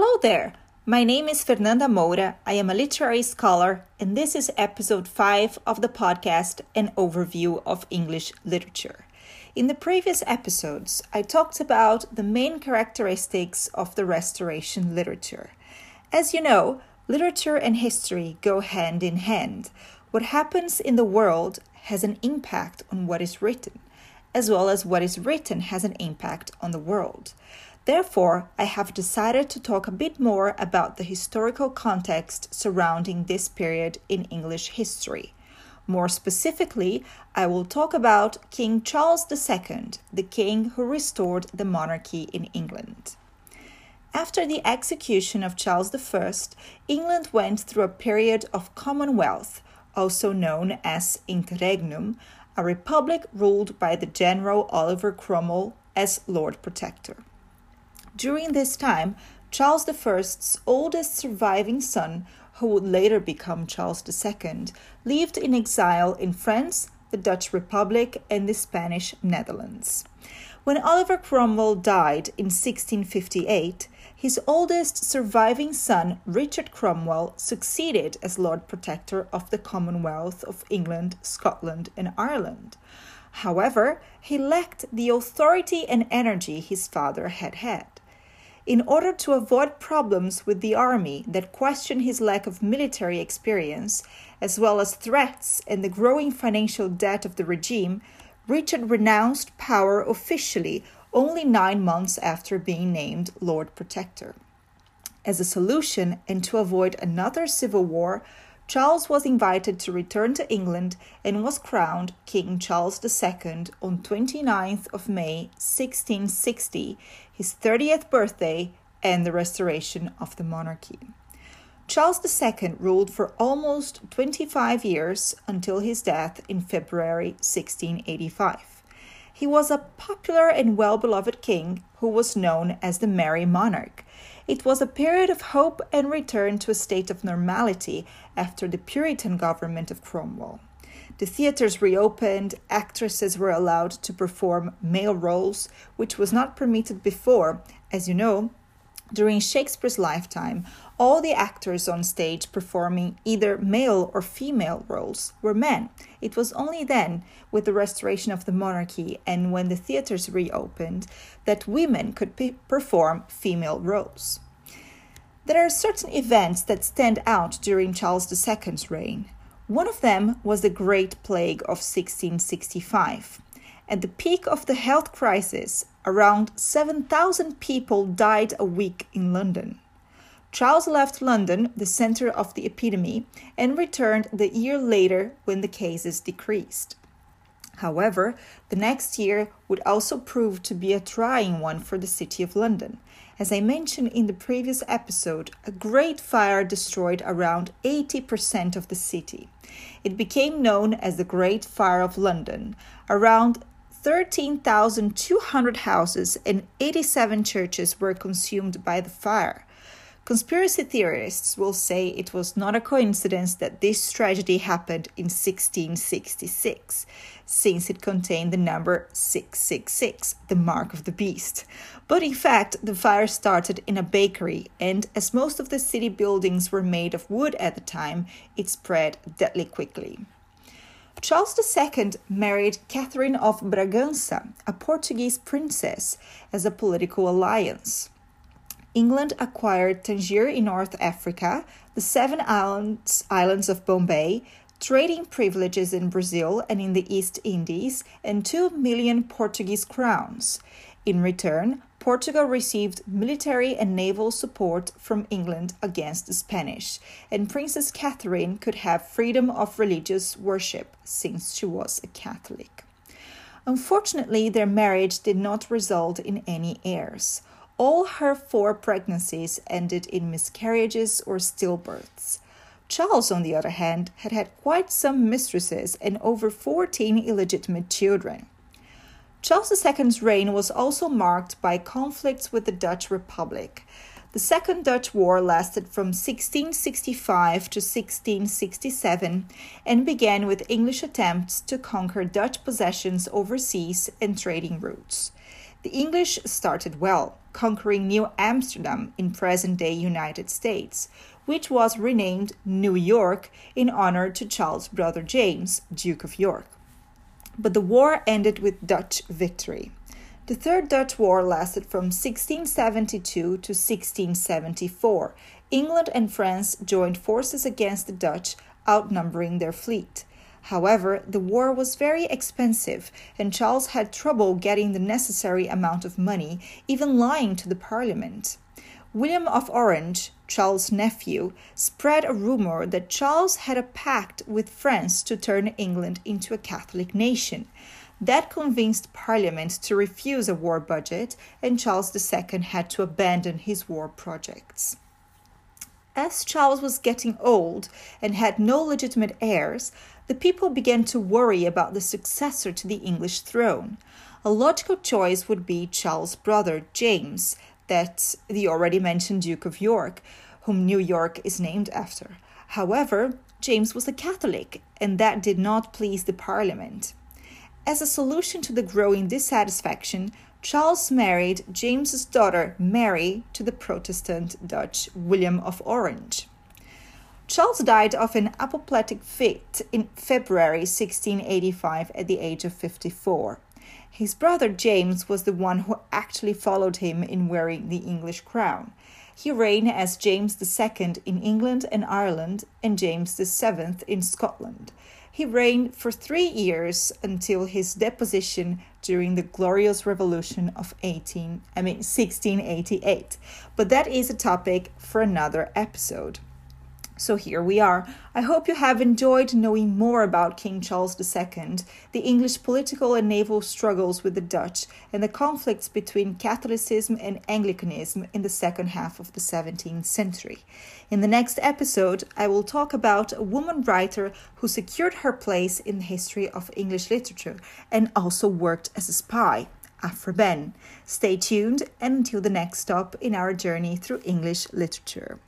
Hello there! My name is Fernanda Moura. I am a literary scholar, and this is episode 5 of the podcast An Overview of English Literature. In the previous episodes, I talked about the main characteristics of the Restoration literature. As you know, literature and history go hand in hand. What happens in the world has an impact on what is written, as well as what is written has an impact on the world. Therefore, I have decided to talk a bit more about the historical context surrounding this period in English history. More specifically, I will talk about King Charles II, the king who restored the monarchy in England. After the execution of Charles I, England went through a period of Commonwealth, also known as Interregnum, a republic ruled by the General Oliver Cromwell as Lord Protector. During this time, Charles I's oldest surviving son, who would later become Charles II, lived in exile in France, the Dutch Republic, and the Spanish Netherlands. When Oliver Cromwell died in 1658, his oldest surviving son, Richard Cromwell, succeeded as Lord Protector of the Commonwealth of England, Scotland, and Ireland. However, he lacked the authority and energy his father had had. In order to avoid problems with the army that question his lack of military experience, as well as threats and the growing financial debt of the regime, Richard renounced power officially only nine months after being named Lord Protector. As a solution and to avoid another civil war, Charles was invited to return to England and was crowned King Charles II on 29th of May 1660, his 30th birthday and the restoration of the monarchy. Charles II ruled for almost 25 years until his death in February 1685. He was a popular and well beloved king who was known as the Merry Monarch it was a period of hope and return to a state of normality after the Puritan government of Cromwell. The theaters reopened, actresses were allowed to perform male roles, which was not permitted before. As you know, during Shakespeare's lifetime, all the actors on stage performing either male or female roles were men. It was only then, with the restoration of the monarchy and when the theaters reopened, that women could pe- perform female roles. There are certain events that stand out during Charles II's reign. One of them was the Great Plague of 1665. At the peak of the health crisis, around 7,000 people died a week in London. Charles left London, the center of the epidemic, and returned the year later when the cases decreased. However, the next year would also prove to be a trying one for the City of London. As I mentioned in the previous episode, a great fire destroyed around 80% of the city. It became known as the Great Fire of London. Around 13,200 houses and 87 churches were consumed by the fire. Conspiracy theorists will say it was not a coincidence that this tragedy happened in 1666, since it contained the number 666, the mark of the beast. But in fact, the fire started in a bakery, and as most of the city buildings were made of wood at the time, it spread deadly quickly. Charles II married Catherine of Braganza, a Portuguese princess, as a political alliance. England acquired Tangier in North Africa, the seven islands, islands of Bombay, trading privileges in Brazil and in the East Indies, and 2 million Portuguese crowns. In return, Portugal received military and naval support from England against the Spanish, and Princess Catherine could have freedom of religious worship since she was a Catholic. Unfortunately, their marriage did not result in any heirs. All her four pregnancies ended in miscarriages or stillbirths. Charles, on the other hand, had had quite some mistresses and over 14 illegitimate children. Charles II's reign was also marked by conflicts with the Dutch Republic. The Second Dutch War lasted from 1665 to 1667 and began with English attempts to conquer Dutch possessions overseas and trading routes. The English started well, conquering New Amsterdam in present day United States, which was renamed New York in honor to Charles' brother James, Duke of York. But the war ended with Dutch victory. The Third Dutch War lasted from 1672 to 1674. England and France joined forces against the Dutch, outnumbering their fleet. However, the war was very expensive, and Charles had trouble getting the necessary amount of money, even lying to the parliament. William of Orange, Charles' nephew, spread a rumor that Charles had a pact with France to turn England into a Catholic nation. That convinced Parliament to refuse a war budget, and Charles II had to abandon his war projects. As Charles was getting old and had no legitimate heirs, the people began to worry about the successor to the English throne. A logical choice would be Charles' brother, James, that the already mentioned Duke of York, whom New York is named after. However, James was a Catholic, and that did not please the Parliament. As a solution to the growing dissatisfaction, Charles married James's daughter Mary to the Protestant Dutch William of Orange. Charles died of an apoplectic fit in February 1685 at the age of 54. His brother James was the one who actually followed him in wearing the English crown. He reigned as James II in England and Ireland and James VII in Scotland. He reigned for three years until his deposition during the Glorious Revolution of 18, I mean 1688. But that is a topic for another episode. So here we are. I hope you have enjoyed knowing more about King Charles II, the English political and naval struggles with the Dutch, and the conflicts between Catholicism and Anglicanism in the second half of the 17th century. In the next episode, I will talk about a woman writer who secured her place in the history of English literature and also worked as a spy. Aphra Behn. Stay tuned and until the next stop in our journey through English literature.